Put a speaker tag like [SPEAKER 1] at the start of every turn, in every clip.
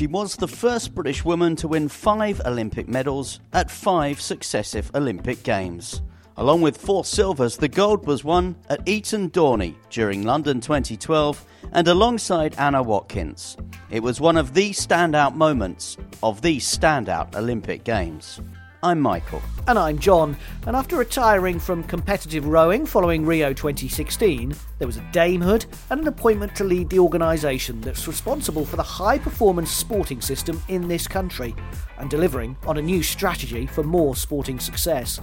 [SPEAKER 1] She was the first British woman to win five Olympic medals at five successive Olympic Games. Along with four silvers, the gold was won at Eton Dorney during London 2012 and alongside Anna Watkins. It was one of the standout moments of these standout Olympic Games. I'm Michael.
[SPEAKER 2] And I'm John. And after retiring from competitive rowing following Rio 2016, there was a damehood and an appointment to lead the organisation that's responsible for the high performance sporting system in this country and delivering on a new strategy for more sporting success.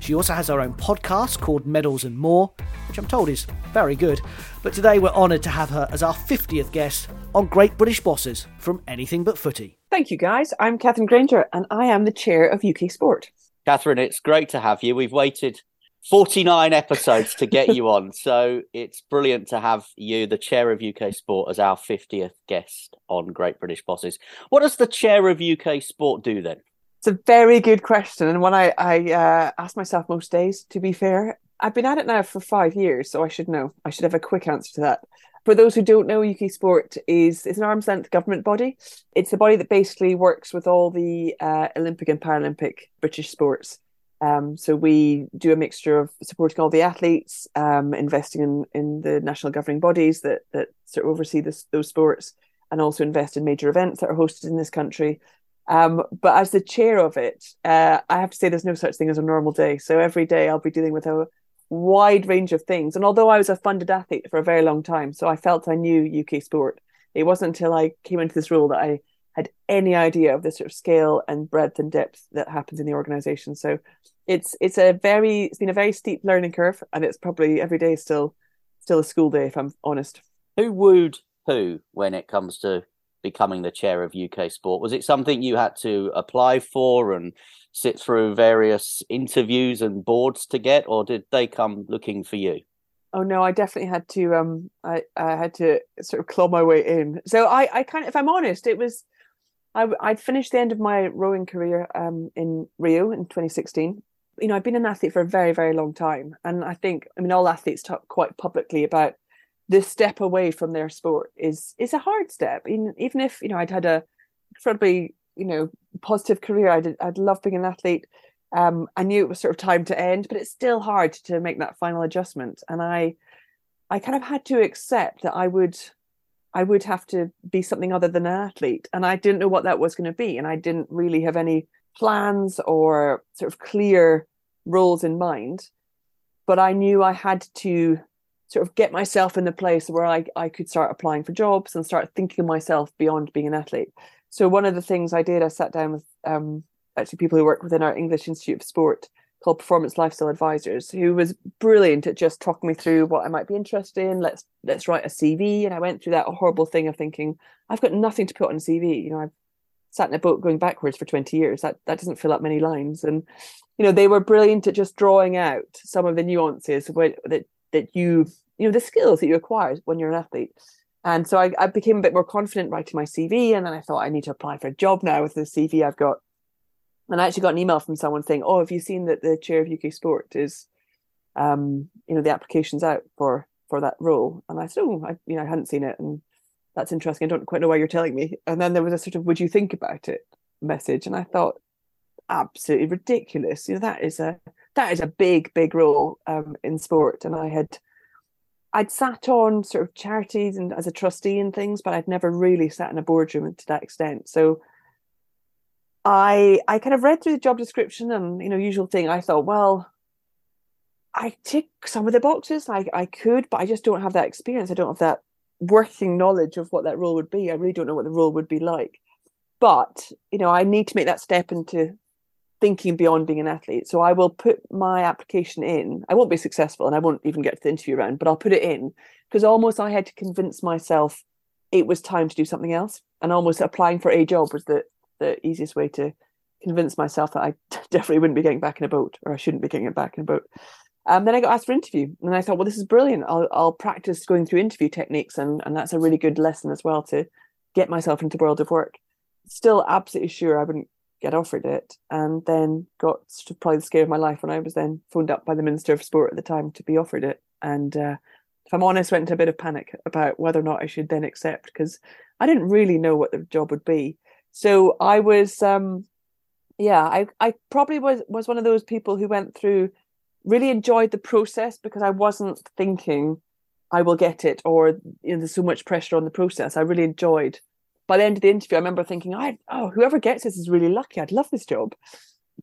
[SPEAKER 2] She also has her own podcast called Medals and More, which I'm told is very good. But today we're honoured to have her as our 50th guest on Great British Bosses from Anything But Footy.
[SPEAKER 3] Thank you, guys. I'm Katherine Grainger, and I am the chair of UK Sport.
[SPEAKER 1] Katherine, it's great to have you. We've waited 49 episodes to get you on, so it's brilliant to have you, the chair of UK Sport, as our 50th guest on Great British Bosses. What does the chair of UK Sport do then?
[SPEAKER 3] It's a very good question, and one I, I uh, ask myself most days, to be fair. I've been at it now for five years, so I should know. I should have a quick answer to that for those who don't know, UK Sport is is an arm's length government body. It's a body that basically works with all the uh, Olympic and Paralympic British sports. Um, so we do a mixture of supporting all the athletes, um, investing in, in the national governing bodies that that sort of oversee this, those sports, and also invest in major events that are hosted in this country. Um, but as the chair of it, uh, I have to say there's no such thing as a normal day. So every day I'll be dealing with a wide range of things. And although I was a funded athlete for a very long time, so I felt I knew UK sport, it wasn't until I came into this role that I had any idea of the sort of scale and breadth and depth that happens in the organization. So it's it's a very it's been a very steep learning curve and it's probably every day still still a school day if I'm honest.
[SPEAKER 1] Who wooed who when it comes to becoming the chair of UK sport? Was it something you had to apply for and sit through various interviews and boards to get, or did they come looking for you?
[SPEAKER 3] Oh no, I definitely had to. Um, I I had to sort of claw my way in. So I I kind of, if I'm honest, it was. I I'd finished the end of my rowing career um in Rio in 2016. You know, I've been an athlete for a very very long time, and I think I mean all athletes talk quite publicly about this step away from their sport is is a hard step. Even even if you know I'd had a incredibly you know positive career. I did I'd love being an athlete. Um, I knew it was sort of time to end, but it's still hard to make that final adjustment. And I I kind of had to accept that I would I would have to be something other than an athlete. And I didn't know what that was going to be. And I didn't really have any plans or sort of clear roles in mind. But I knew I had to sort of get myself in the place where I, I could start applying for jobs and start thinking of myself beyond being an athlete. So one of the things I did, I sat down with um, actually people who work within our English Institute of Sport called Performance Lifestyle Advisors, who was brilliant at just talking me through what I might be interested in. Let's let's write a CV, and I went through that horrible thing of thinking I've got nothing to put on a CV. You know, I've sat in a boat going backwards for 20 years that that doesn't fill up many lines and you know they were brilliant at just drawing out some of the nuances that that you you know the skills that you acquire when you're an athlete. And so I, I became a bit more confident writing my CV, and then I thought I need to apply for a job now with the CV I've got. And I actually got an email from someone saying, "Oh, have you seen that the chair of UK Sport is, um, you know, the application's out for for that role?" And I said, "Oh, I, you know, I hadn't seen it, and that's interesting. I don't quite know why you're telling me." And then there was a sort of, "Would you think about it?" message, and I thought, absolutely ridiculous. You know, that is a that is a big, big role um, in sport, and I had. I'd sat on sort of charities and as a trustee and things, but I'd never really sat in a boardroom to that extent. So I I kind of read through the job description and you know usual thing. I thought, well, I tick some of the boxes. I I could, but I just don't have that experience. I don't have that working knowledge of what that role would be. I really don't know what the role would be like. But you know, I need to make that step into thinking beyond being an athlete. So I will put my application in. I won't be successful, and I won't even get to the interview round, but I'll put it in because almost I had to convince myself it was time to do something else, and almost applying for a job was the the easiest way to convince myself that I definitely wouldn't be getting back in a boat or I shouldn't be getting back in a boat. Um, then I got asked for interview, and I thought, well, this is brilliant. I'll I'll practice going through interview techniques, and and that's a really good lesson as well to get myself into the world of work. Still, absolutely sure I wouldn't get offered it, and then got probably the scare of my life when I was then phoned up by the Minister of Sport at the time to be offered it, and uh, if I'm honest, went into a bit of panic about whether or not I should then accept because I didn't really know what the job would be. So I was, um, yeah, I I probably was was one of those people who went through, really enjoyed the process because I wasn't thinking I will get it or you know there's so much pressure on the process. I really enjoyed. By the end of the interview, I remember thinking, I oh whoever gets this is really lucky. I'd love this job.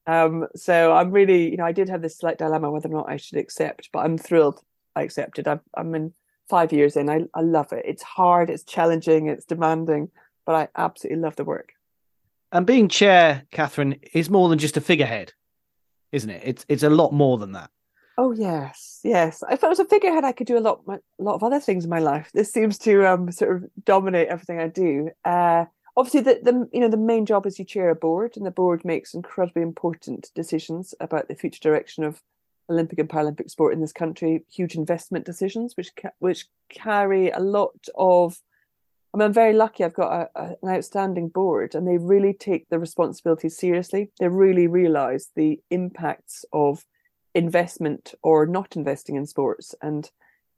[SPEAKER 3] Um, so I'm really, you know, I did have this slight dilemma whether or not I should accept, but I'm thrilled I accepted. i I'm in five years in. I, I love it. It's hard, it's challenging, it's demanding, but I absolutely love the work.
[SPEAKER 2] And being chair, Katherine, is more than just a figurehead, isn't it? It's it's a lot more than that.
[SPEAKER 3] Oh yes, yes. If I was a figurehead, I could do a lot, a lot of other things in my life. This seems to um sort of dominate everything I do. Uh, obviously, the the you know the main job is you chair a board, and the board makes incredibly important decisions about the future direction of Olympic and Paralympic sport in this country. Huge investment decisions, which ca- which carry a lot of I mean, I'm very lucky. I've got a, a, an outstanding board, and they really take the responsibility seriously. They really realise the impacts of investment or not investing in sports and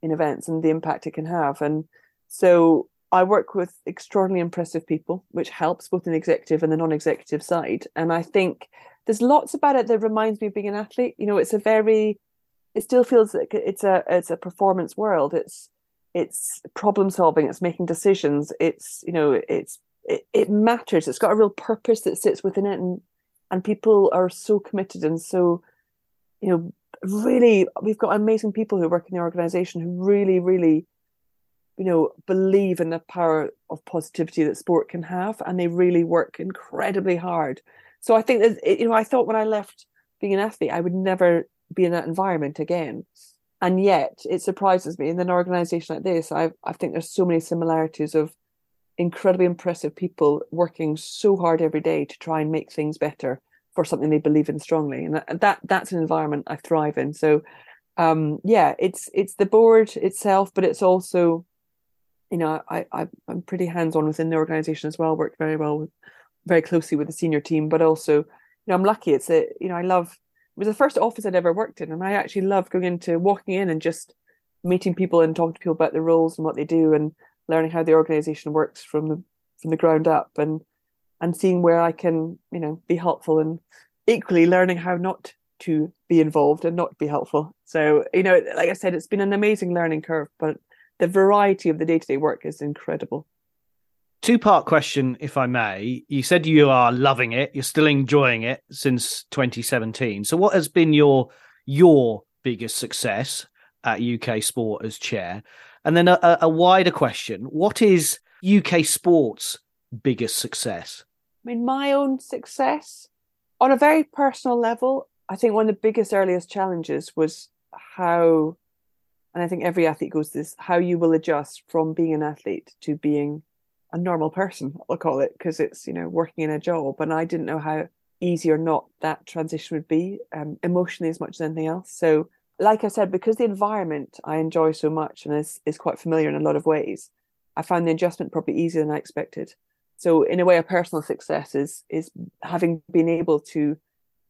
[SPEAKER 3] in events, and the impact it can have. And so, I work with extraordinarily impressive people, which helps both in the executive and the non-executive side. And I think there's lots about it that reminds me of being an athlete. You know, it's a very, it still feels like it's a it's a performance world. It's it's problem solving it's making decisions it's you know it's it, it matters it's got a real purpose that sits within it and and people are so committed and so you know really we've got amazing people who work in the organization who really really you know believe in the power of positivity that sport can have and they really work incredibly hard. So i think that you know i thought when i left being an athlete i would never be in that environment again. And yet it surprises me. In an organization like this i i think there's so many similarities of incredibly impressive people working so hard every day to try and make things better for something they believe in strongly and that, that that's an environment i thrive in. So um yeah it's it's the board itself but it's also you know i, I i'm pretty hands-on within the organization as well worked very well with very closely with the senior team but also you know i'm lucky. It's a you know i love it was the first office I'd ever worked in, and I actually loved going into walking in and just meeting people and talking to people about their roles and what they do, and learning how the organization works from the from the ground up, and and seeing where I can, you know, be helpful, and equally learning how not to be involved and not be helpful. So, you know, like I said, it's been an amazing learning curve, but the variety of the day to day work is incredible.
[SPEAKER 2] Two part question, if I may. You said you are loving it. You're still enjoying it since 2017. So, what has been your your biggest success at UK Sport as chair? And then a, a wider question: What is UK Sport's biggest success?
[SPEAKER 3] I mean, my own success on a very personal level. I think one of the biggest earliest challenges was how, and I think every athlete goes this: how you will adjust from being an athlete to being a normal person, I'll call it, because it's, you know, working in a job. And I didn't know how easy or not that transition would be, um, emotionally as much as anything else. So like I said, because the environment I enjoy so much and is is quite familiar in a lot of ways, I found the adjustment probably easier than I expected. So in a way, a personal success is is having been able to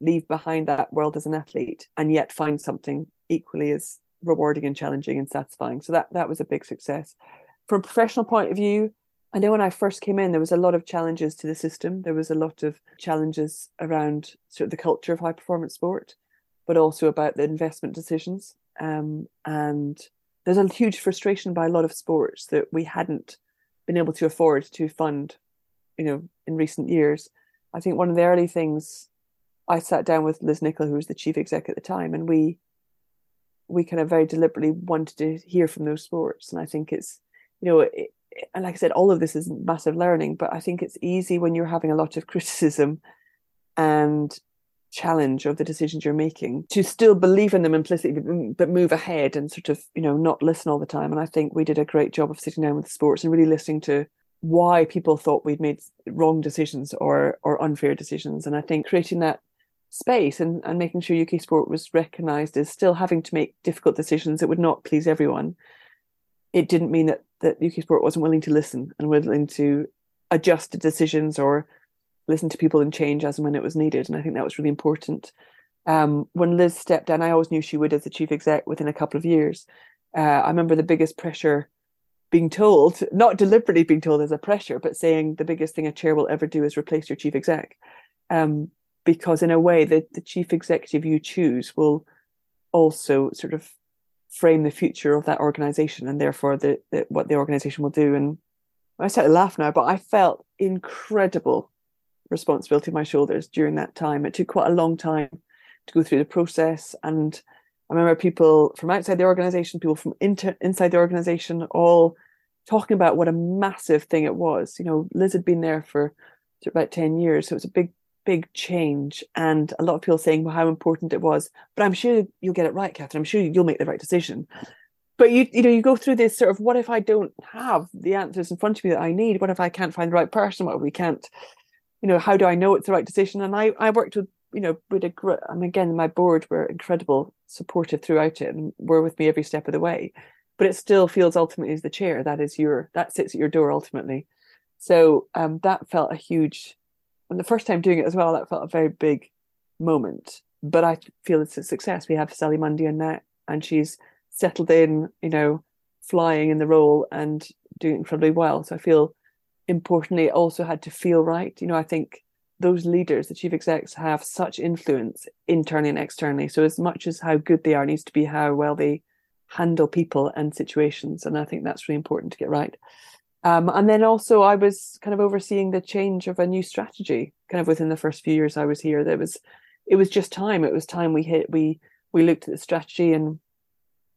[SPEAKER 3] leave behind that world as an athlete and yet find something equally as rewarding and challenging and satisfying. So that that was a big success. From a professional point of view, I know when I first came in, there was a lot of challenges to the system. There was a lot of challenges around sort of the culture of high performance sport, but also about the investment decisions. Um, and there's a huge frustration by a lot of sports that we hadn't been able to afford to fund, you know, in recent years. I think one of the early things I sat down with Liz Nicholl who was the chief exec at the time, and we we kind of very deliberately wanted to hear from those sports. And I think it's, you know, it, and like I said, all of this is massive learning, but I think it's easy when you're having a lot of criticism and challenge of the decisions you're making to still believe in them implicitly but move ahead and sort of you know not listen all the time and i think we did a great job of sitting down with the sports and really listening to why people thought we'd made wrong decisions or or unfair decisions and i think creating that space and, and making sure UK sport was recognised as still having to make difficult decisions that would not please everyone, it didn't mean that, that UK sport wasn't willing to listen and willing to adjust decisions or listen to people and change as and when it was needed. And I think that was really important. Um, when Liz stepped down, I always knew she would as the chief exec within a couple of years. Uh, I remember the biggest pressure being told, not deliberately being told as a pressure, but saying the biggest thing a chair will ever do is replace your chief exec. Um, because in a way the, the chief executive you choose will also sort of frame the future of that organization and therefore the, the what the organization will do and I start to laugh now, but I felt incredible responsibility on my shoulders during that time. It took quite a long time to go through the process. And I remember people from outside the organization, people from inter- inside the organization, all talking about what a massive thing it was. You know, Liz had been there for about 10 years. So it was a big big change and a lot of people saying well how important it was. But i'm sure you'll get it right katherine. I'm sure you'll make the right decision. But you you know you go through this sort of what if i don't have the answers in front of me that i need? What if i can't find the right person? What if we can't you know how do i know it's the right decision? And i i worked with you know with a group and again my board were incredible supportive throughout it and were with me every step of the way but it still feels ultimately as the chair that is your that sits at your door ultimately so um that felt a huge and the first time doing it as well, that felt a very big moment. But I feel it's a success. We have Sally Mundy in that, and she's settled in, you know, flying in the role and doing incredibly well. So I feel importantly, also had to feel right. You know, I think those leaders, the chief execs, have such influence internally and externally. So as much as how good they are needs to be how well they handle people and situations. And I think that's really important to get right. Um, and then also I was kind of overseeing the change of a new strategy kind of within the first few years I was here. There was it was just time. It was time we hit we we looked at the strategy and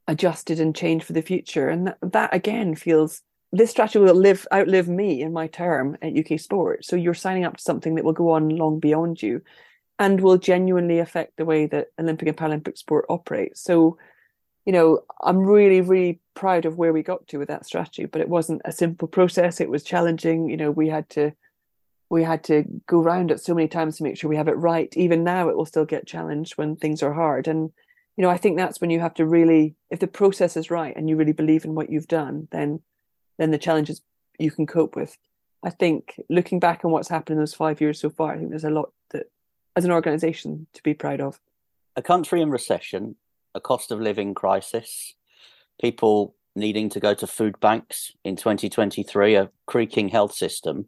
[SPEAKER 3] adjusted and changed for the future. And that, that again feels this strategy will live outlive me in my term at UK Sport. So you're signing up to something that will go on long beyond you and will genuinely affect the way that Olympic and Paralympic sport operates. So you know, I'm really, really proud of where we got to with that strategy. But it wasn't a simple process. It was challenging. You know, we had to we had to go around it so many times to make sure we have it right. Even now, it will still get challenged when things are hard. And you know, I think that's when you have to really, if the process is right and you really believe in what you've done, then then the challenges you can cope with. I think looking back on what's happened in those five years so far, I think there's a lot that, as an organisation, to be proud of.
[SPEAKER 1] A country in recession a cost of living crisis, people needing to go to food banks in 2023, a creaking health system.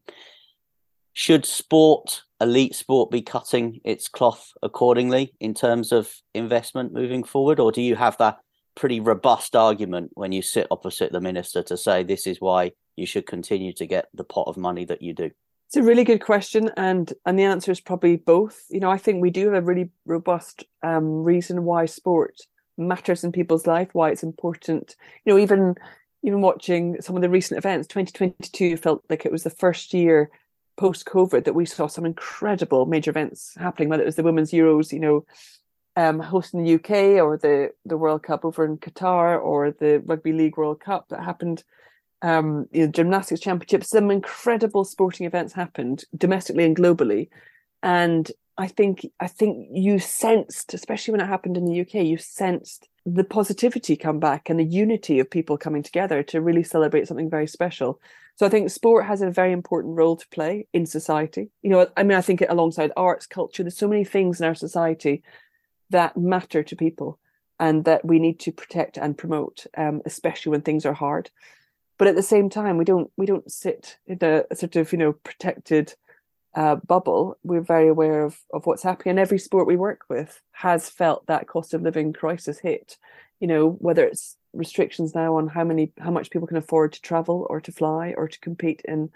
[SPEAKER 1] Should sport, elite sport, be cutting its cloth accordingly in terms of investment moving forward? Or do you have that pretty robust argument when you sit opposite the minister to say this is why you should continue to get the pot of money that you do?
[SPEAKER 3] It's a really good question, and and the answer is probably both. You know, I think we do have a really robust um, reason why sport matters in people's life, why it's important. You know, even even watching some of the recent events, 2022 felt like it was the first year post COVID that we saw some incredible major events happening, whether it was the Women's Euros, you know, um, hosting the UK or the the World Cup over in Qatar or the Rugby League World Cup that happened um, you know, gymnastics championships, some incredible sporting events happened domestically and globally. And I think I think you sensed, especially when it happened in the UK, you sensed the positivity come back and the unity of people coming together to really celebrate something very special. So I think sport has a very important role to play in society. You know, I mean, I think alongside arts, culture, there's so many things in our society that matter to people and that we need to protect and promote, um, especially when things are hard. But at the same time, we don't we don't sit in a sort of you know protected uh, bubble. We're very aware of of what's happening, and every sport we work with has felt that cost of living crisis hit. You know, whether it's restrictions now on how many how much people can afford to travel or to fly or to compete in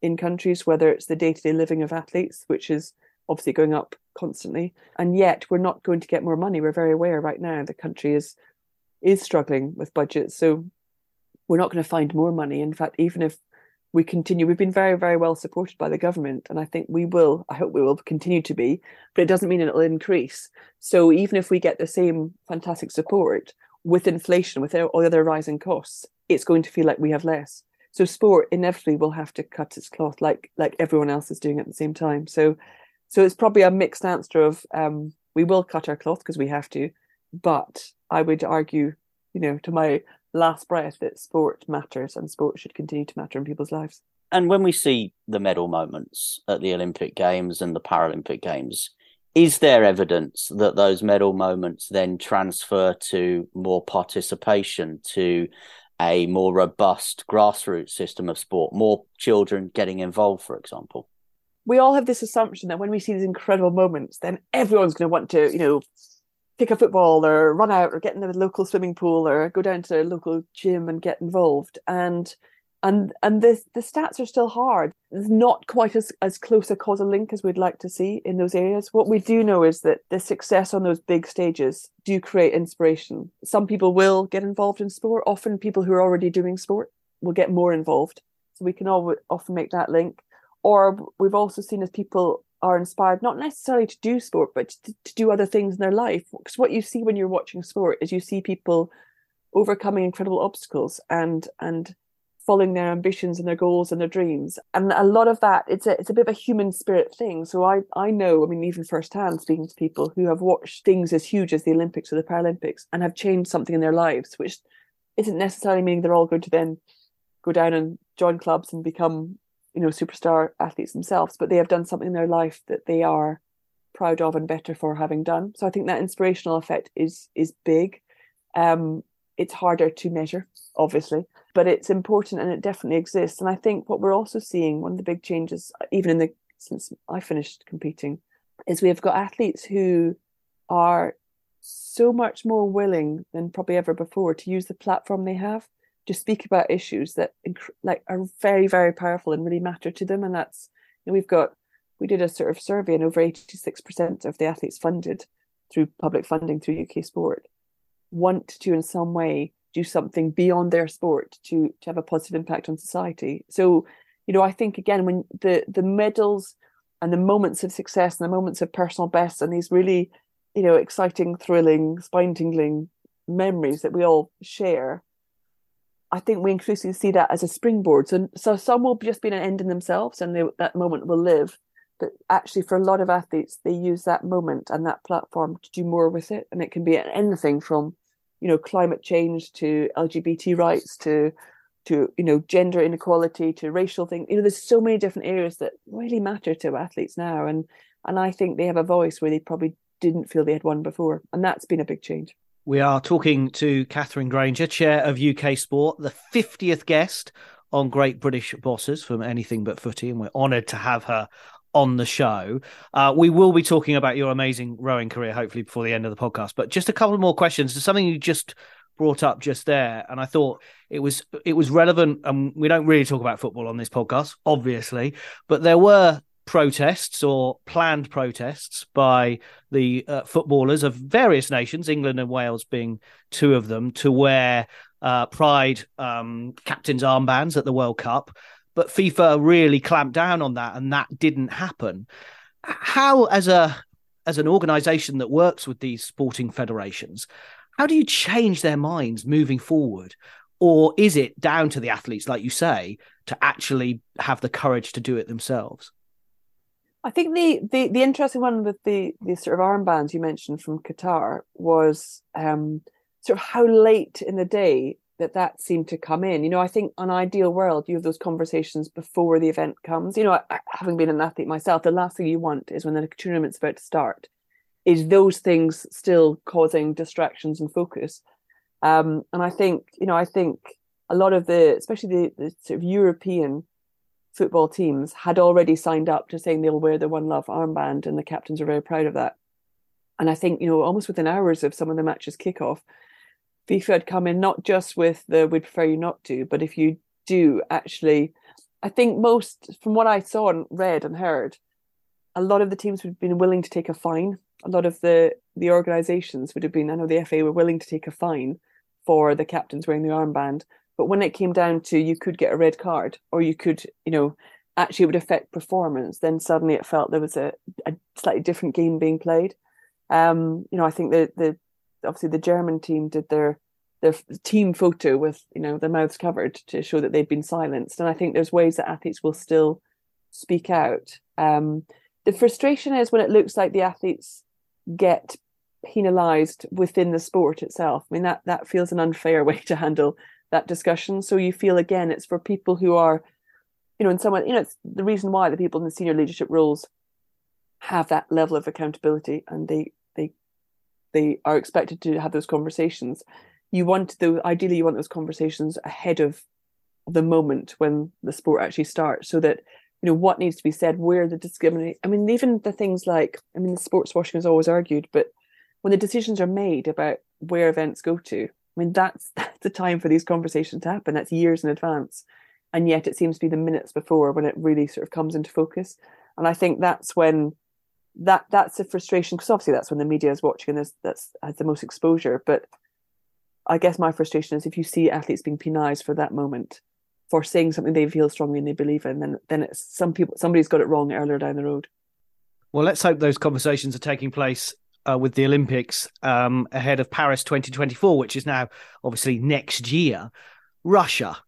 [SPEAKER 3] in countries, whether it's the day to day living of athletes, which is obviously going up constantly. And yet we're not going to get more money. We're very aware right now the country is is struggling with budgets. So we're not going to find more money. In fact, even if we continue, we've been very, very well supported by the government. And I think we will, I hope we will continue to be, but it doesn't mean it'll increase. So even if we get the same fantastic support with inflation, with all the other rising costs, it's going to feel like we have less. So sport inevitably will have to cut its cloth like like everyone else is doing at the same time. So so it's probably a mixed answer of um, we will cut our cloth because we have to, but I would argue, you know, to my last breath that sport matters and sport should continue to matter in people's lives.
[SPEAKER 1] And when we see the medal moments at the Olympic Games and the Paralympic Games, is there evidence that those medal moments then transfer to more participation, to a more robust grassroots system of sport, more children getting involved, for example?
[SPEAKER 3] we all have this assumption that when we see these incredible moments, then everyone's going to want to, you know, pick a football or run out or get in the local swimming pool or go down to a local gym and get involved. And and and the the stats are still hard. There's not quite as as close a causal link as we'd like to see in those areas. What we do know is that the success on those big stages do create inspiration. Some people will get involved in sport. Often, people who are already doing sport will get more involved. So we can all often make that link or we've also seen as people are inspired not necessarily to do sport but to, to do other things in their life. Because what you see when you're watching sport is you see people overcoming incredible obstacles and and following their ambitions and their goals and their dreams. And a lot of that it's a it's a bit of a human spirit thing. So i i know i mean even firsthand speaking to people who have watched things as huge as the olympics or the paralympics and have changed something in their lives which isn't necessarily meaning they're all going to then go down and join clubs and become you know superstar athletes themselves but they have done something in their life that they are proud of and better for having done. So i think that inspirational effect is is big. Um it's harder to measure obviously but it's important and it definitely exists. And i think what we're also seeing one of the big changes even in the since i finished competing is we have got athletes who are so much more willing than probably ever before to use the platform they have to speak about issues that like are very very powerful and really matter to them and that's you know, we've got we did a sort of survey and over 86% of the athletes funded through public funding through UK sport want to in some way do something beyond their sport to to have a positive impact on society. So you know i think again when the the medals and the moments of success and the moments of personal best and these really you know exciting thrilling spine tingling memories that we all share I think we increasingly see that as a springboard. So, so some will just be an end in themselves, and they, that moment will live. But actually, for a lot of athletes, they use that moment and that platform to do more with it, and it can be anything from, you know, climate change to LGBT rights to, to you know, gender inequality to racial things. You know, there's so many different areas that really matter to athletes now, and and I think they have a voice where they probably didn't feel they had one before, and that's been a big change.
[SPEAKER 2] We are talking to Katherine Grainger, Chair of UK Sport, the 50th guest on Great British Bosses from Anything But Footy, and we're honoured to have her on the show. Uh, we will be talking about your amazing rowing career, hopefully, before the end of the podcast. But just a couple more questions. There's something you just brought up just there, and I thought it was it was relevant. And we don't really talk about football on this podcast, obviously, but there were protests or planned protests by the uh, footballers of various nations, England and Wales being two of them, to wear uh, Pride um, captain's armbands at the World Cup. But FIFA really clamped down on that, and that didn't happen. How, as a as an organisation that works with these sporting federations, how do you change their minds moving forward? Or is it down to the athletes, like you say, to actually have the courage to do it themselves?
[SPEAKER 3] I think the, the the interesting one with the the sort of armbands you mentioned from Qatar was um, sort of how late in the day that that seemed to come in. You know, I think an ideal world, you have those conversations before the event comes. You know, having been an athlete myself, the last thing you want is when the tournament's about to start, is those things still causing distractions and focus. Um, and I think, you know, I think a lot of the, especially the, the sort of European football teams had already signed up to saying they'll wear the One Love armband, and the captains are very proud of that. And I think, you know, almost within hours of some of the matches kick off, FIFA had come in not just with the we'd prefer you not to, but if you do actually, I think most from what I saw and read and heard, a lot of the teams would have been willing to take a fine. A lot of the the organisations would have been, I know the FA were willing to take a fine for the captains wearing the armband. But when it came down to you could get a red card or you could, you know, actually it would affect performance, then suddenly it felt there was a, a slightly different game being played. Um, you know, I think the the obviously the German team did their their team photo with you know their mouths covered to show that they'd been silenced, and I think there's ways that athletes will still speak out. Um, the frustration is when it looks like the athletes get penalized within the sport itself. I mean that that feels an unfair way to handle that discussion. So you feel again it's for people who are, you know, in someone, you know, it's the reason why the people in the senior leadership roles have that level of accountability and they they they are expected to have those conversations you want the ideally you want those conversations ahead of the moment when the sport actually starts so that you know what needs to be said where the discriminate i mean even the things like i mean the sports washing is always argued but when the decisions are made about where events go to i mean that's that's the time for these conversations to happen. That's years in advance. And yet it seems to be the minutes before when it really sort of comes into focus. And i think that's when that that's a frustration because obviously that's when the media is watching and that's has the most exposure. But I guess my frustration is if you see athletes being penalised for that moment, for saying something they feel strongly and they believe in, then then it's some people somebody's got it wrong earlier down the road.
[SPEAKER 2] Well, let's hope those conversations are taking place uh, with the Olympics um, ahead of Paris 2024, which is now obviously next year. Russia,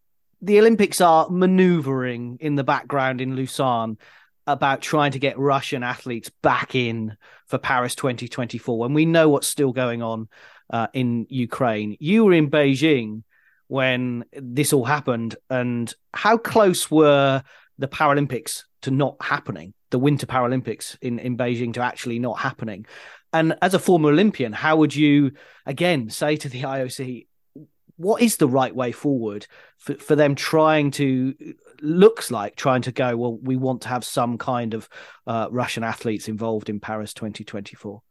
[SPEAKER 2] the Olympics are manoeuvring in the background in Lausanne about trying to get Russian athletes back in for Paris 2024. And we know what's still going on uh, in Ukraine. You were in Beijing when this all happened, and how close were the Paralympics to not happening? The Winter Paralympics in in Beijing to actually not happening. And as a former Olympian, how would you again say to the IOC, what is the right way forward for, for them trying to looks like trying to go well we want to have some kind of uh, russian athletes involved in paris 2024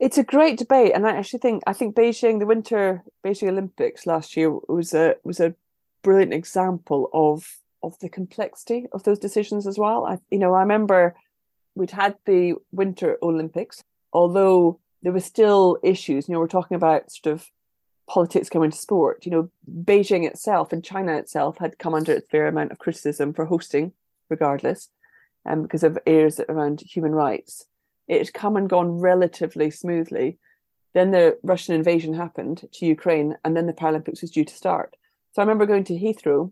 [SPEAKER 3] it's a great debate, and I actually think I think Beijing, the Winter Beijing Olympics last year was a was a brilliant example of of the complexity of those decisions as well. I you know I remember we'd had the Winter Olympics, although there were still issues. You know, we're talking about sort of politics coming to sport. You know, Beijing itself and China itself had come under a fair amount of criticism for hosting, regardless, um, because of areas around human rights it had come and gone relatively smoothly. Then the Russian invasion happened to Ukraine, and then the Paralympics was due to start. So I remember going to Heathrow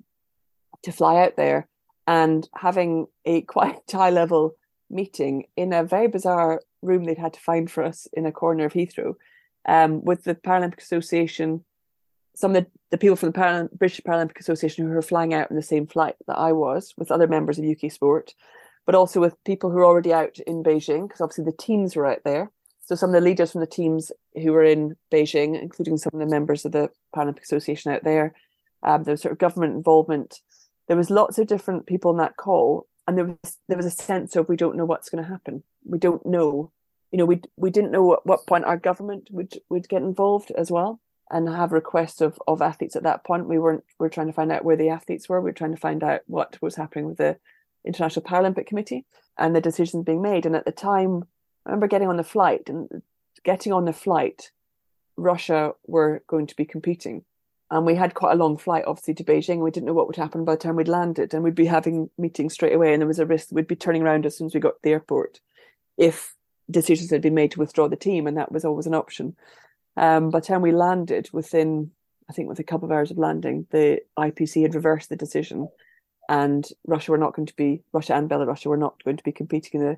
[SPEAKER 3] to fly out there and having a quite high level meeting in a very bizarre room they'd had to find for us in a corner of Heathrow um, with the Paralympic Association, some of the, the people from the Paral- British Paralympic Association who were flying out in the same flight that I was with other members of UK Sport but also with people who were already out in Beijing, because obviously the teams were out there. So some of the leaders from the teams who were in Beijing, including some of the members of the Paralympic Association out there, um, there was sort of government involvement. There was lots of different people in that call, and there was there was a sense of we don't know what's going to happen. We don't know, you know, we we didn't know at what point our government would would get involved as well and have requests of of athletes at that point. We weren't we are trying to find out where the athletes were. We are trying to find out what was happening with the International Paralympic Committee and the decisions being made. And at the time, I remember getting on the flight and getting on the flight, Russia were going to be competing. And we had quite a long flight, obviously, to Beijing. We didn't know what would happen by the time we'd landed. And we'd be having meetings straight away. And there was a risk we'd be turning around as soon as we got to the airport if decisions had been made to withdraw the team. And that was always an option. Um, by the time we landed, within, I think, with a couple of hours of landing, the IPC had reversed the decision and Russia were not going to be Russia and Belarus were not going to be competing in the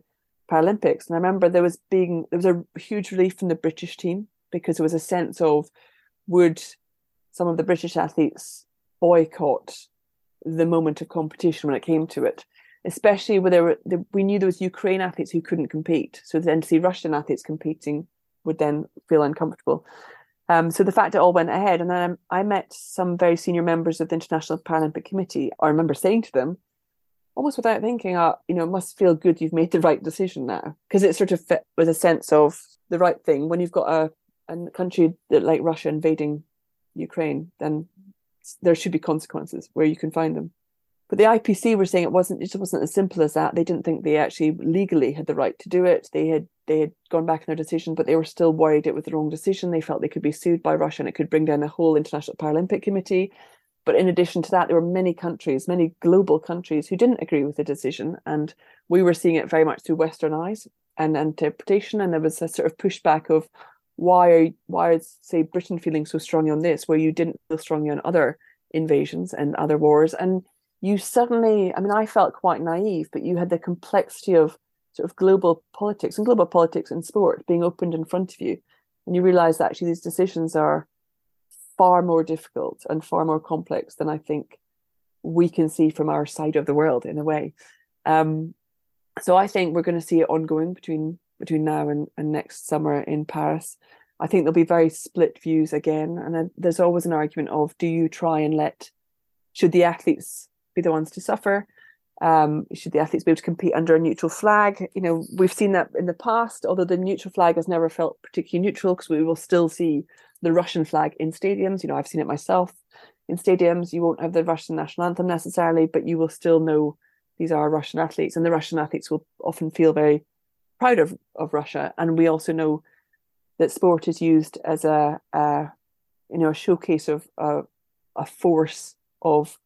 [SPEAKER 3] Paralympics. And I remember there was being there was a huge relief from the British team because there was a sense of would some of the British athletes boycott the moment of competition when it came to it, especially where there were the, we knew there was Ukraine athletes who couldn't compete, so then to see Russian athletes competing would then feel uncomfortable. Um, so the fact it all went ahead, and then I met some very senior members of the International Paralympic Committee. I remember saying to them, almost without thinking, uh, you know, it must feel good you've made the right decision now, because it sort of fit with a sense of the right thing. When you've got a, a country that like Russia invading Ukraine, then there should be consequences where you can find them. But the IPC were saying it wasn't it just wasn't as simple as that. They didn't think they actually legally had the right to do it. They had they had gone back in their decision, but they were still worried it was the wrong decision. They felt they could be sued by Russia and it could bring down the whole International Paralympic Committee. But in addition to that, there were many countries, many global countries who didn't agree with the decision. And we were seeing it very much through Western eyes and interpretation. And there was a sort of pushback of why are why is say Britain feeling so strongly on this, where you didn't feel strongly on other invasions and other wars. And you suddenly, I mean, I felt quite naive, but you had the complexity of sort of global politics and global politics and sport being opened in front of you. And you realize that actually these decisions are far more difficult and far more complex than I think we can see from our side of the world in a way. Um, so I think we're going to see it ongoing between between now and, and next summer in Paris. I think there'll be very split views again, and there's always an argument of do you try and let should the athletes be the ones to suffer? Um, should the athletes be able to compete under a neutral flag? You know, we've seen that in the past, although the neutral flag has never felt particularly neutral because we will still see the Russian flag in stadiums. You know, I've seen it myself in stadiums. You won't have the Russian national anthem necessarily, but you will still know these are Russian athletes, and the Russian athletes will often feel very proud of, of Russia. And we also know that sport is used as a, a you know a showcase of a, a force of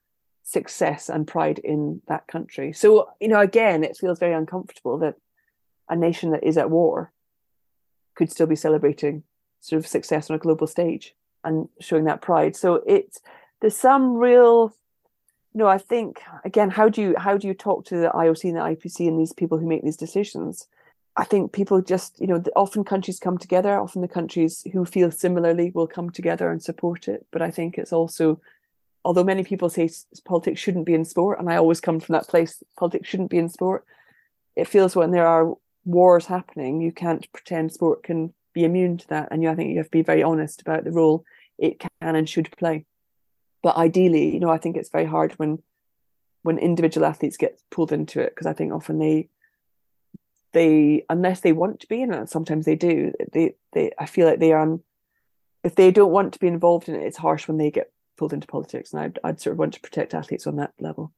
[SPEAKER 3] success and pride in that country. So, you know, again, it feels very uncomfortable that a nation that is at war could still be celebrating sort of success on a global stage and showing that pride. So it's there's some real you know, I think again, how do you how do you talk to the IOC and the IPC and these people who make these decisions? I think people just, you know, often countries come together. Often the countries who feel similarly will come together and support it. But I think it's also although many people say politics shouldn't be in sport, and I always come from that place, politics shouldn't be in sport. It feels when there are wars happening, you can't pretend sport can be immune to that, and you, I think you have to be very honest about the role it can and should play. But ideally, you know, I think it's very hard when when individual athletes get pulled into it because I think often they they unless they want to be, and sometimes they do, they they I feel like they are if they don't want to be involved in it, it's harsh when they get pulled into politics, and I'd, I'd sort of want to protect athletes on that level.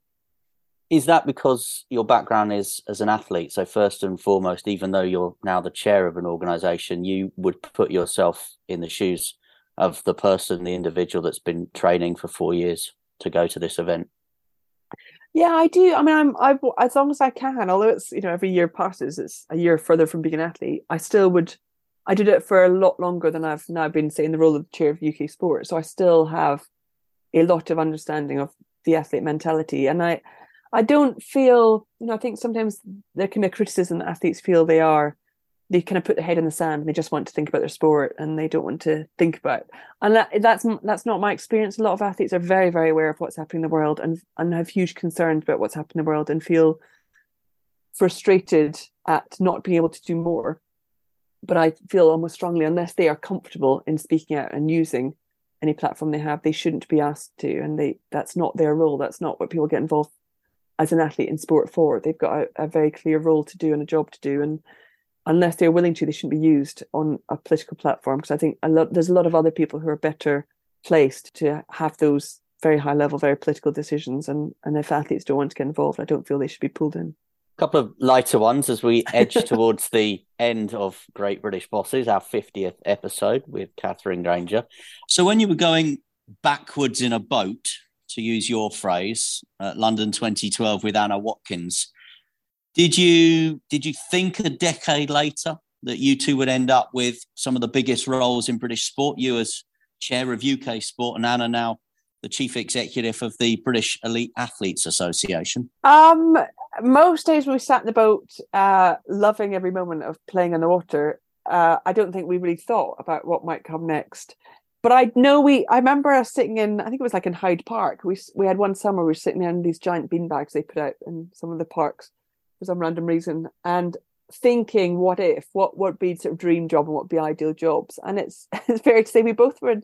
[SPEAKER 1] Is that because your background is as an athlete? So first and foremost, even though you're now the chair of an organisation, you would put yourself in the shoes of the person, the individual that's been training for four years to go to this event.
[SPEAKER 3] Yeah, I do. I mean, I'm I as long as I can. Although it's you know every year passes, it's a year further from being an athlete. I still would. I did it for a lot longer than I've now been, say, in the role of chair of UK sport. So I still have a lot of understanding of the athlete mentality. And I I don't feel, you know, I think sometimes there can be criticism that athletes feel they are they kind of put their head in the sand and they just want to think about their sport and they don't want to think about and that, that's that's not my experience a lot of athletes are very very aware of what's happening in the world and and have huge concerns about what's happening in the world and feel frustrated at not being able to do more but i feel almost strongly unless they are comfortable in speaking out and using any platform they have, they shouldn't be asked to, and they that's not their role. That's not what people get involved as an athlete in sport for. They've got a, a very clear role to do and a job to do, and unless they're willing to, they shouldn't be used on a political platform. Because I think a lot there's a lot of other people who are better placed to have those very high level, very political decisions. And and if athletes don't want to get involved, I don't feel they should be pulled in A
[SPEAKER 1] couple of lighter ones as we edge towards the end of Great British Bosses, our 50th episode with Katherine Grainger. So, when you were going backwards in a boat, to use your phrase, at London 2012 with Anna Watkins, did you did you think a decade later that you two would end up with some of the biggest roles in British sport? You as chair of UK sport, and Anna now the chief executive of the British Elite Athletes Association?
[SPEAKER 3] Um, most days we sat in the boat, uh, loving every moment of playing in the water. Uh, I don't think we really thought about what might come next. But I know we. I remember us sitting in. I think it was like in Hyde Park. We we had one summer. We were sitting in these giant beanbags they put out in some of the parks for some random reason, and thinking, what if? What would be sort of dream job and what would be ideal jobs? And it's it's fair to say we both were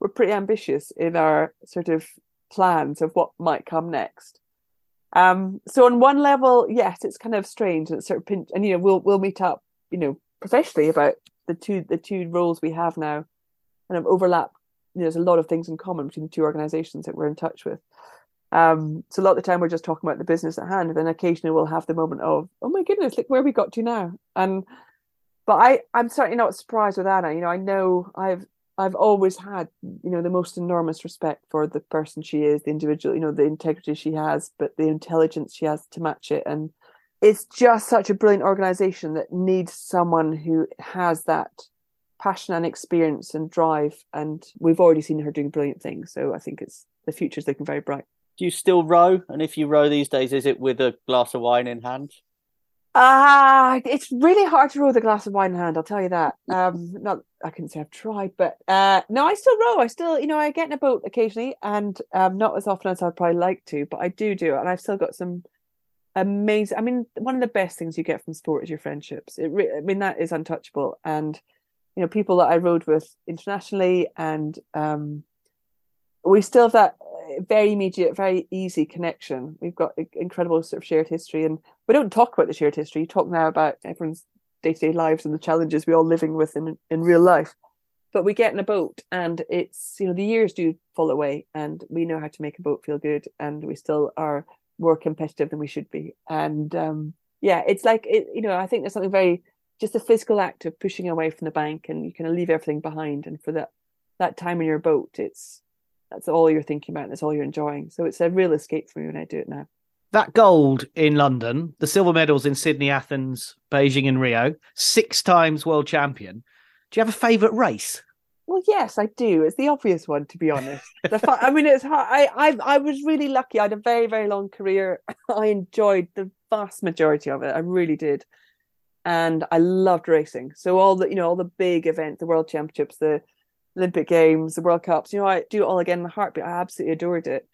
[SPEAKER 3] were pretty ambitious in our sort of plans of what might come next. Um, so on one level, yes, it's kind of strange and it's sort of pinch, and you know we'll we'll meet up, you know, professionally about the two the two roles we have now, kind of overlap. You know, there's a lot of things in common between the two organisations that we're in touch with. Um, so a lot of the time we're just talking about the business at hand, and then occasionally we'll have the moment of, oh my goodness, look where we got to now. And but I, I'm certainly not surprised with Anna. You know, I know I've I've always had, you know, the most enormous respect for the person she is, the individual, you know, the integrity she has, but the intelligence she has to match it. And it's just such a brilliant organization that needs someone who has that passion and experience and drive. And we've already seen her doing brilliant things. So I think it's the future's looking very bright.
[SPEAKER 1] Do you still row? And if you row these days, is it with a glass of wine in hand?
[SPEAKER 3] Ah, uh, it's really hard to row with a glass of wine in hand. I'll tell you that. Um, not I couldn't say I've tried, but uh, no, I still row. I still, you know, I get in a boat occasionally, and um, not as often as I'd probably like to, but I do do it, and I've still got some amazing. I mean, one of the best things you get from sport is your friendships. It, re- I mean, that is untouchable, and you know, people that I rowed with internationally, and um, we still have that very immediate, very easy connection. We've got incredible sort of shared history, and we don't talk about the shared history. You talk now about everyone's day to day lives and the challenges we're all living with in in real life. But we get in a boat, and it's you know the years do fall away, and we know how to make a boat feel good, and we still are more competitive than we should be. And um, yeah, it's like it, you know I think there's something very just a physical act of pushing away from the bank, and you kind of leave everything behind. And for that that time in your boat, it's that's all you're thinking about. That's all you're enjoying. So it's a real escape for me when I do it now.
[SPEAKER 2] That gold in London, the silver medals in Sydney, Athens, Beijing, and Rio, six times world champion. Do you have a favourite race?
[SPEAKER 3] Well, yes, I do. It's the obvious one, to be honest. Fun, I mean, it's hard. I, I, I was really lucky. I had a very, very long career. I enjoyed the vast majority of it. I really did, and I loved racing. So all the, you know, all the big events, the World Championships, the Olympic Games, the World Cups. You know, I do it all again in a heartbeat. I absolutely adored it.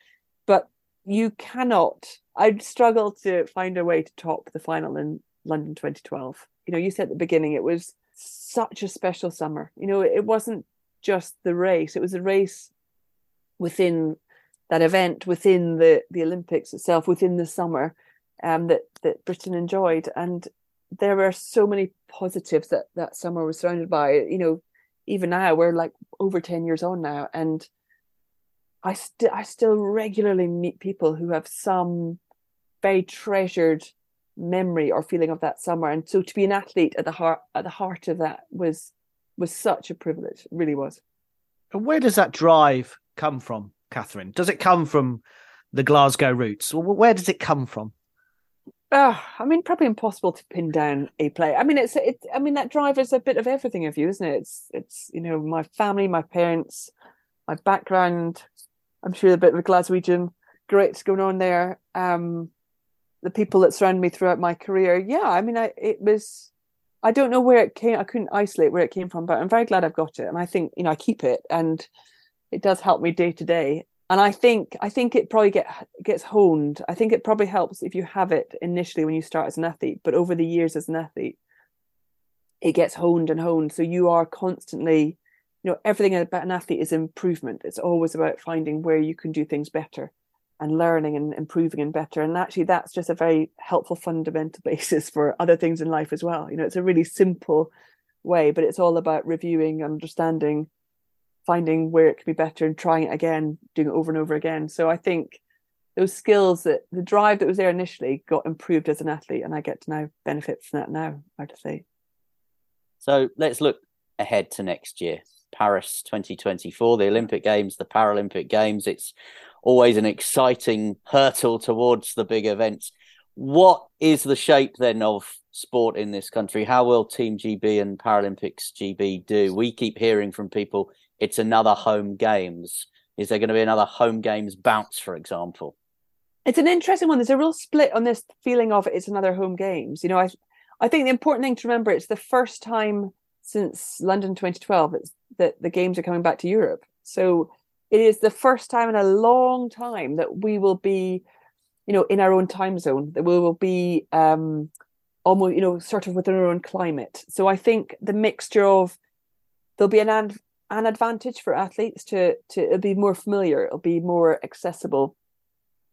[SPEAKER 3] But you cannot, I'd struggle to find a way to top the final in London 2012. You know, you said at the beginning it was such a special summer. You know, it wasn't just the race, it was a race within that event, within the, the Olympics itself, within the summer um, that, that Britain enjoyed. And there were so many positives that that summer was surrounded by. You know, even now we're like over 10 years on now and i still i still regularly meet people who have some very treasured memory or feeling of that summer and so to be an athlete at the heart at the heart of that was was such a privilege it really was.
[SPEAKER 2] And where does that drive come from katherine? Does it come from the glasgow roots? Where does it come from
[SPEAKER 3] uh, I mean, probably impossible to pin down a play. I mean, it's it. I mean, that drive is a bit of everything of you, isn't it? It's it's you know my family, my parents, my background. I'm sure a bit of a Glaswegian greats going on there. Um, the people that surround me throughout my career. Yeah, I mean, I it was. I don't know where it came. I couldn't isolate where it came from, but I'm very glad I've got it, and I think you know I keep it, and it does help me day to day and I think I think it probably get gets honed. I think it probably helps if you have it initially when you start as an athlete, but over the years as an athlete, it gets honed and honed. So you are constantly, you know, everything about an athlete is improvement. It's always about finding where you can do things better and learning and improving and better. And actually that's just a very helpful fundamental basis for other things in life as well. You know, it's a really simple way, but it's all about reviewing, understanding, finding where it could be better and trying it again, doing it over and over again. So I think those skills that the drive that was there initially got improved as an athlete, and I get to now benefit from that now. I'd say.
[SPEAKER 1] So let's look ahead to next year, Paris 2024, the Olympic Games, the Paralympic Games. It's always an exciting hurdle towards the big events. What is the shape then of sport in this country? How will Team GB and Paralympics GB do? We keep hearing from people it's another home games. Is there going to be another home games bounce, for example?
[SPEAKER 3] It's an interesting one. There's a real split on this feeling of it's another home games. You know, I I think the important thing to remember it's the first time since London 2012 that the games are coming back to Europe. So it is the first time in a long time that we will be, you know, in our own time zone. That we will be um, almost, you know, sort of within our own climate. So I think the mixture of there'll be an an advantage for athletes to to be more familiar. It'll be more accessible.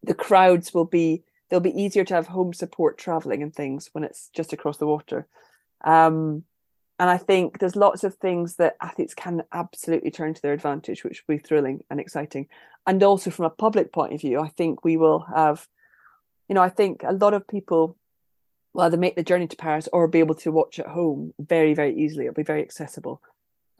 [SPEAKER 3] The crowds will be they'll be easier to have home support traveling and things when it's just across the water. Um, and I think there's lots of things that athletes can absolutely turn to their advantage, which will be thrilling and exciting. And also from a public point of view, I think we will have, you know, I think a lot of people will either make the journey to Paris or be able to watch at home very, very easily. It'll be very accessible.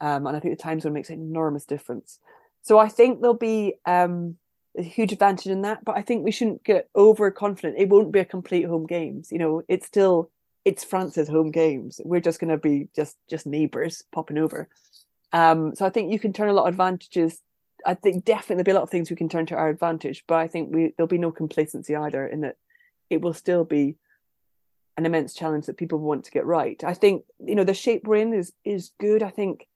[SPEAKER 3] Um, and I think the time zone makes an enormous difference. So I think there'll be um, a huge advantage in that. But I think we shouldn't get overconfident. It won't be a complete home games. You know, it's still it's France's home games. We're just going to be just just neighbours popping over. Um, so I think you can turn a lot of advantages. I think definitely there'll be a lot of things we can turn to our advantage, but I think we there'll be no complacency either in that it will still be an immense challenge that people want to get right. I think you know the shape we're in is is good. I think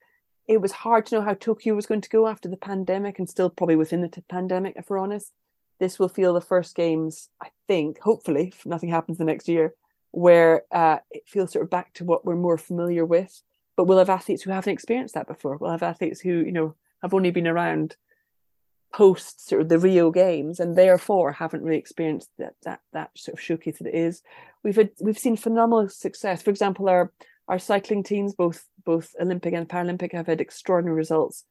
[SPEAKER 3] it was hard to know how Tokyo was going to go after the pandemic and still probably within the t- pandemic, if we're honest. This will feel the first games, I think, hopefully, if nothing happens the next year, where uh, it feels sort of back to what we're more familiar with. But we'll have athletes who haven't experienced that before. We'll have athletes who, you know, have only been around post sort of the Rio games and therefore haven't really experienced that that that sort of showcase that it is. We've had we've seen phenomenal success. For example, our our cycling teams, both both Olympic and Paralympic, have had extraordinary results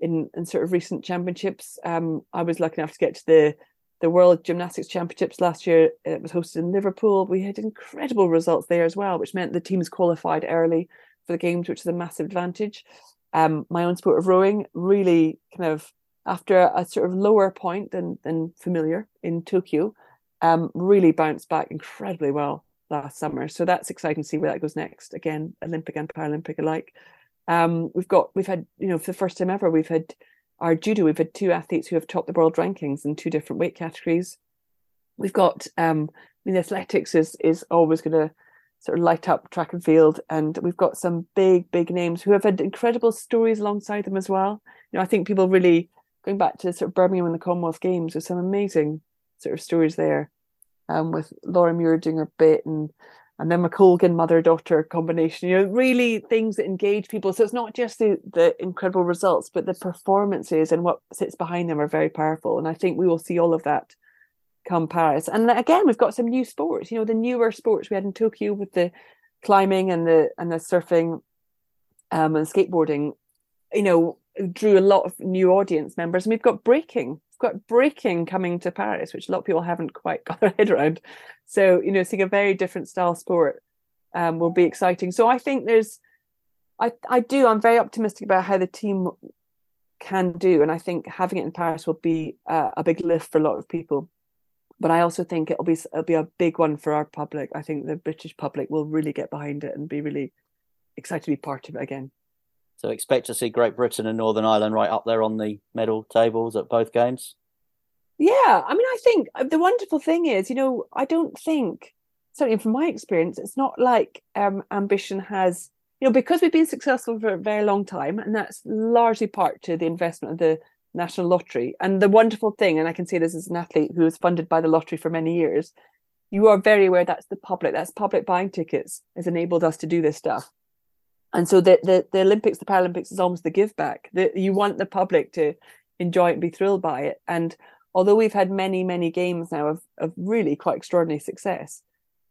[SPEAKER 3] in in sort of recent championships. Um, I was lucky enough to get to the the World Gymnastics Championships last year. It was hosted in Liverpool. We had incredible results there as well, which meant the teams qualified early for the games, which is a massive advantage. Um, my own sport of rowing really kind of after a, sort of lower point than than familiar in Tokyo, um, really bounced back incredibly well last summer. So that's exciting to see where that goes next. Again, Olympic and Paralympic alike. Um, we've got we've had you know for the first time ever we've had our judo we've had two athletes who have topped the world rankings in two different weight categories. We've got um, I mean athletics is is always going to sort of light up track and field, and we've got some big big names who have had incredible stories alongside them as well. You know I think people really going back to sort of Birmingham and the Commonwealth Games, with some amazing sort of stories there um, with Laura Muir doing her bit and and then McColgan mother daughter combination. You know, really things that engage people. So it's not just the the incredible results, but the performances and what sits behind them are very powerful. And I think we will see all of that come Paris. And again, we've got some new sports. You know, the newer sports we had in Tokyo with the climbing and the and the surfing um, and skateboarding. You know, drew a lot of new audience members. And we've got breaking got breaking coming to Paris, which a lot of people haven't quite got their head around. So, you know, seeing a very different style sport um, will be exciting. So I think there's, I, I do, I'm very optimistic about how the team can do. And I think having it in Paris will be uh, a big lift for a lot of people. But I also think it'll be it'll be a big one for our public. I think the British public will really get behind it and be really excited to be part of it again.
[SPEAKER 1] So expect to see Great Britain and Northern Ireland right up there on the medal tables at both games.
[SPEAKER 3] Yeah, I mean, I think the wonderful thing is, you know, I don't think, certainly from my experience, it's not like um, ambition has, you know, because we've been successful for a very long time, and that's largely part to the investment of the National Lottery. And the wonderful thing, and I can say this as an athlete who was funded by the lottery for many years, you are very aware that's the public, that's public buying tickets has enabled us to do this stuff and so the, the the Olympics, the Paralympics is almost the give back. That you want the public to enjoy it and be thrilled by it. And although we've had many many games now of of really quite extraordinary success,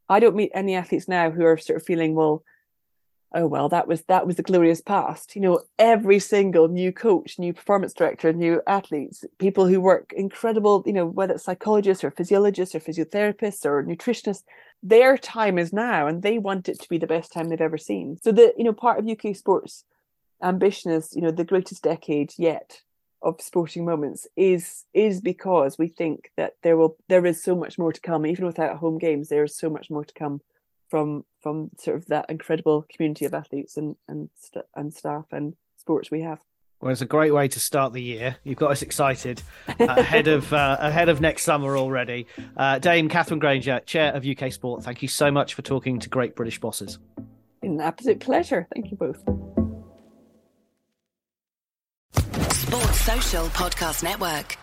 [SPEAKER 3] I don't meet any athletes now who are sort of feeling well oh well that was that was the glorious past. You know every single new coach new performance director new athletes people who work incredible you know whether it's psychologists or physiologists or physiotherapists or nutritionists their time is now and they want it to be the best time they've ever seen. So the you know part of uk sports ambition is you know the greatest decade yet of sporting moments is is because we think that there will there is so much more to come. Even without home games there is so much more to come from from sort of that incredible community of athletes and and and staff and sports we have.
[SPEAKER 2] Well, it's a great way to start the year. You've got us excited uh, ahead of uh, ahead of next summer already. Uh, Dame Katherine Grainger, Chair of UK Sport, thank you so much for talking to great British bosses.
[SPEAKER 3] An absolute pleasure. Thank you both.
[SPEAKER 4] Sports Social Podcast Network.